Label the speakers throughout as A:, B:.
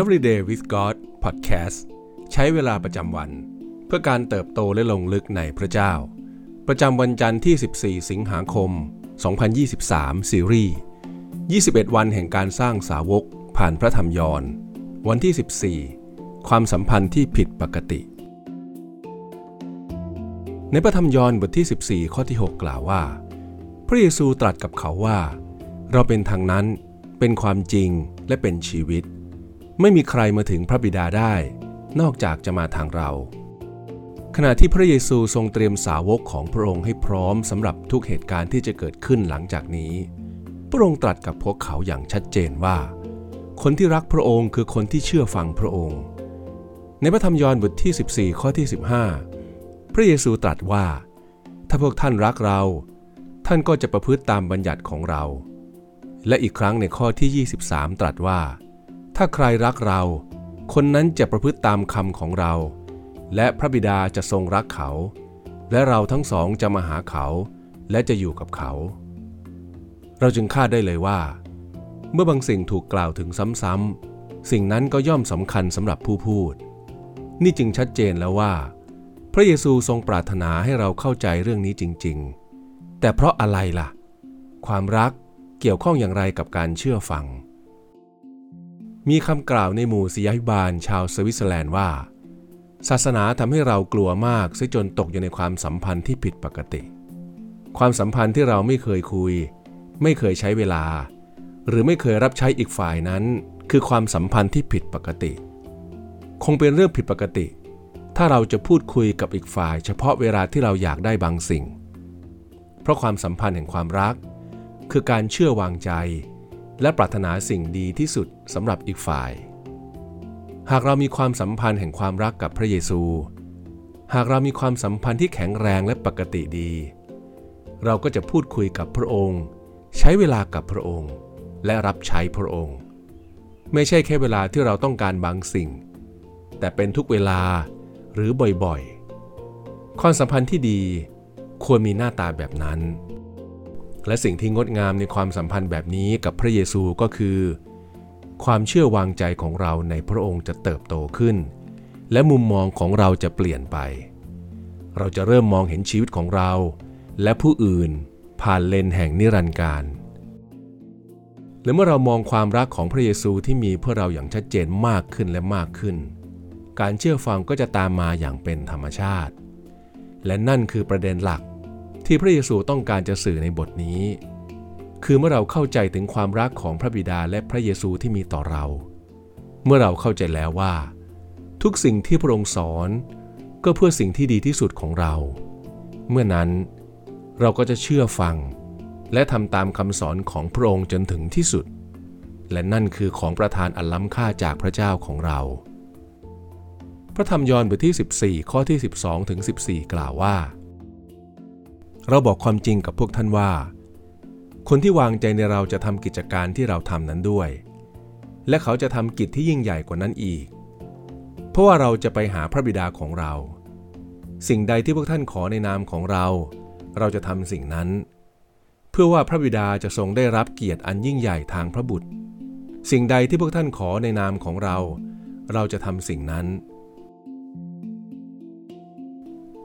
A: Everyday with God Podcast ใช้เวลาประจำวัน เพื่อการเติบโตและลงลึกในพระเจ้า ประจำวันจันทร์ที่ 14 สิงหาคม 2023 ซีรีส์ 21 วันแห่งการสร้างสาวกผ่านพระธรรมยอน วันที่ 14 ความสัมพันธ์ที่ผิดปกติ ในพระธรรมยอนบทที่ 14 ข้อที่ 6 กล่าวว่า พระเยซูตรัสกับเขาว่า เราเป็นทางนั้น เป็นความจริงและเป็นชีวิต ไม่มีใครมาถึงพระบิดาได้ นอกจากจะมาทางเรา ขณะที่พระเยซูทรงเตรียมสาวกของพระองค์ให้พร้อมสำหรับทุกเหตุการณ์ที่จะเกิดขึ้นหลังจากนี้ พระองค์ตรัสกับพวกเขาอย่างชัดเจนว่า คนที่รักพระองค์คือคนที่เชื่อฟังพระองค์ ในพระธรรมยอห์นบทที่ 14 ข้อที่ 15 พระเยซูตรัสว่า ถ้าพวกท่านรักเรา ท่านก็จะประพฤติตามบัญญัติของเรา และอีกครั้งในข้อที่ 23 ตรัสว่า ถ้าใครรักเรา คนนั้นจะประพฤติตามคำของเรา และพระบิดาจะทรงรักเขา และเราทั้งสองจะมาหาเขา และจะอยู่กับเขา เราจึงคาดได้เลยว่า เมื่อบางสิ่งถูกกล่าวถึงซ้ำๆสิ่งนั้นก็ย่อมสำคัญสำหรับผู้พูด นี่จึงชัดเจนแล้วว่า พระเยซูทรงปรารถนาให้เราเข้าใจเรื่องนี้จริง ๆ แต่เพราะอะไรล่ะ ความรักเกี่ยวข้องอย่างไรกับการเชื่อฟัง มีคำกล่าวในหมู่ศิยาภิบาลชาวสวิตเซอร์แลนด์ว่า ศาสนาทำให้เรากลัวมากซะจนตกอยู่ในความสัมพันธ์ที่ผิดปกติ ความสัมพันธ์ที่เราไม่เคยคุย ไม่เคยใช้เวลา หรือไม่เคยรับใช้อีกฝ่ายนั้น คือความสัมพันธ์ที่ผิดปกติ คงเป็นเรื่องผิดปกติ ถ้าเราจะพูดคุยกับอีกฝ่าย เฉพาะเวลาที่เราอยากได้บางสิ่ง เพราะความสัมพันธ์แห่งความรัก คือการเชื่อวางใจ และปรารถนาสิ่งดีที่สุดสำหรับอีกฝ่าย หากเรามีความสัมพันธ์แห่งความรักกับพระเยซู หากเรามีความสัมพันธ์ที่แข็งแรงและปกติดี เราก็จะพูดคุยกับพระองค์ ใช้เวลากับพระองค์ และรับใช้พระองค์ ไม่ใช่แค่เวลาที่เราต้องการบางสิ่ง แต่เป็นทุกเวลาหรือบ่อยๆ ความสัมพันธ์ที่ดีควรมีหน้าตาแบบนั้น และสิ่งที่งดงามในความสัมพันธ์แบบนี้กับพระเยซูก็คือ ความเชื่อวางใจของเราในพระองค์จะเติบโตขึ้น และมุมมองของเราจะเปลี่ยนไป เราจะเริ่มมองเห็นชีวิตของเรา และผู้อื่นผ่านเลนแห่งนิรันดร์การและเมื่อเรามองความรักของพระเยซูที่มีเพื่อเราอย่างชัดเจนมากขึ้นและมากขึ้น การเชื่อฟังก็จะตามมาอย่างเป็นธรรมชาติ และนั่นคือประเด็นหลัก ที่พระเยซูต้องการจะสื่อในบทนี้ คือเมื่อเราเข้าใจถึงความรักของพระบิดาและพระเยซูที่มีต่อเรา เมื่อเราเข้าใจแล้วว่า ทุกสิ่งที่พระองค์สอน ก็เพื่อสิ่งที่ดีที่สุดของเรา เมื่อนั้นเราก็จะเชื่อฟัง และทำตามคำสอนของพระองค์จนถึงที่สุด และนั่นคือของประทานอันล้ำค่าจากพระเจ้าของเรา พระธรรมยอห์นบทที่ 14 ข้อที่ 12ถึง14 กล่าวว่า เราบอกความจริงกับพวกท่านว่า คนที่วางใจในเราจะทำกิจการที่เราทำนั้นด้วย และเขาจะทำกิจที่ยิ่งใหญ่กว่านั้นอีก เพราะว่าเราจะไปหาพระบิดาของเรา สิ่งใดที่พวกท่านขอในนามของเรา เราจะทำสิ่งนั้น เพื่อว่าพระบิดาจะทรงได้รับเกียรติอันยิ่งใหญ่ทางพระบุตร สิ่งใดที่พวกท่านขอในนามของเรา เราจะทำสิ่งนั้น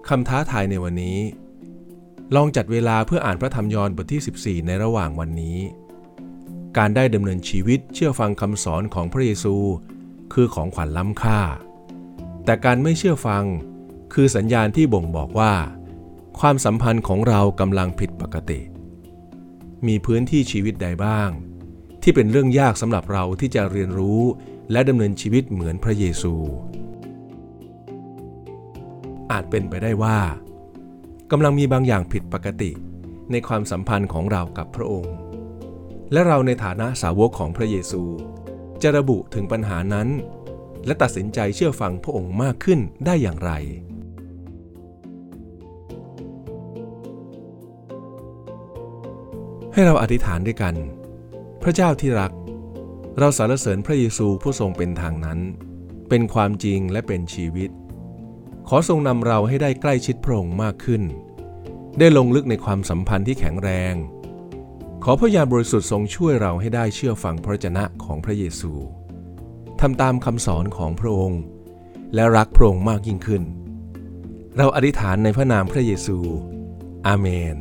A: คำท้าทายในวันนี้ ลองจัดเวลาเพื่ออ่านพระธรรมยอห์นบทที่ 14 ในระหว่างวันนี้ การได้ดำเนินชีวิตเชื่อฟังคำสอนของพระเยซู คือของขวัญล้ำค่า แต่การไม่เชื่อฟังคือสัญญาณที่บ่งบอกว่า ความสัมพันธ์ของเรากำลังผิดปกติ มีพื้นที่ชีวิตใดบ้าง ที่เป็นเรื่องยากสำหรับเราที่จะเรียนรู้และดำเนินชีวิตเหมือนพระเยซู อาจเป็นไปได้ว่า กำลังมีบางอย่างผิดปกติ ในความสัมพันธ์ของเรากับพระองค์ และเราในฐานะสาวกของพระเยซู จะระบุถึงปัญหานั้น และตัดสินใจเชื่อฟังพระองค์มากขึ้นได้อย่างไร ให้เราอธิษฐานด้วยกัน พระเจ้าที่รัก เราสรรเสริญพระเยซูผู้ทรงเป็นทางนั้น เป็นความจริงและเป็นชีวิต ขอทรงนำเราให้ได้ใกล้ชิดพระองค์มากขึ้น ได้ลงลึกในความสัมพันธ์ที่แข็งแรง ขอพระยาบริสุทธิ์ทรงช่วยเราให้ได้เชื่อฟังพระจนะของพระเยซูทำตามคำสอนของพระองค์ และรักพระองค์มากยิ่งขึ้น เราอธิษฐานในพระนามพระเยซู อาเมน